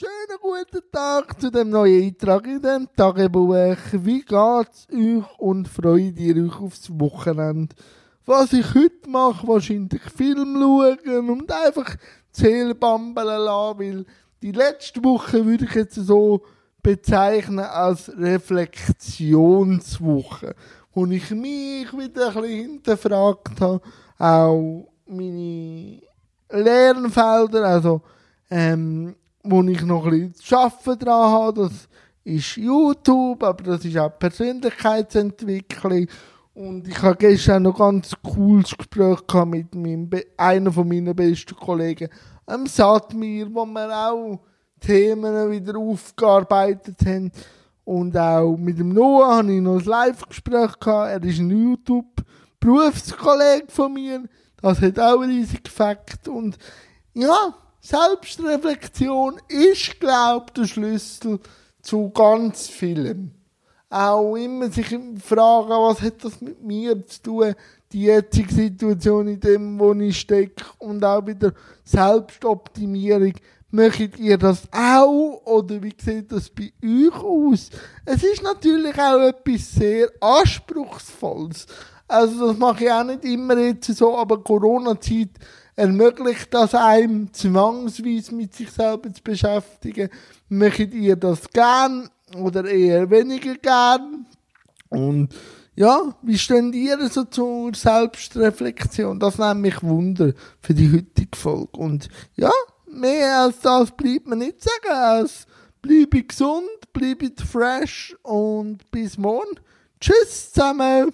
Schönen guten Tag zu dem neuen Eintrag in dem Tagebuch. Wie geht's euch und freut ihr euch aufs Wochenende? Was ich heute mache, wahrscheinlich Film schauen und einfach Zähl bambeln lassen, weil die letzte Woche würde ich jetzt so bezeichnen als Reflexionswoche, wo ich mich wieder ein bisschen hinterfragt habe, auch meine Lernfelder, also ähm, wo ich noch ein bisschen zu arbeiten dran habe, das ist YouTube, aber das ist auch Persönlichkeitsentwicklung. Und ich habe gestern noch ganz cooles Gespräch mit meinem Be einer von meinen besten Kollegen, ähm, Satmir, wo wir auch Themen wieder aufgearbeitet haben. Und auch mit dem Noah habe ich noch ein Live-Gespräch gehabt. Er ist ein YouTube-Berufskollege von mir. Das hat auch riesigen Effekt. Und ja, Selbstreflexion ist, glaube ich, der Schlüssel zu ganz vielem. Auch immer sich fragen, was hat das mit mir zu tun, die jetzige Situation in dem, wo ich stecke und auch wieder Selbstoptimierung. Möchtet ihr das auch oder wie sieht das bei euch aus? Es ist natürlich auch etwas sehr Anspruchsvolles. Also das mache ich auch nicht immer jetzt so, aber Corona-Zeit ermöglicht das einem zwangsweise mit sich selber zu beschäftigen. Möchtet ihr das gern oder eher weniger gern? Und ja, wie steht ihr so zur Selbstreflexion? Das nimmt mich Wunder für die heutige Folge. Und ja, mehr als das bleibt mir nicht sagen, als bleibe gesund, bleibe fresh und bis morgen. Tschüss zusammen!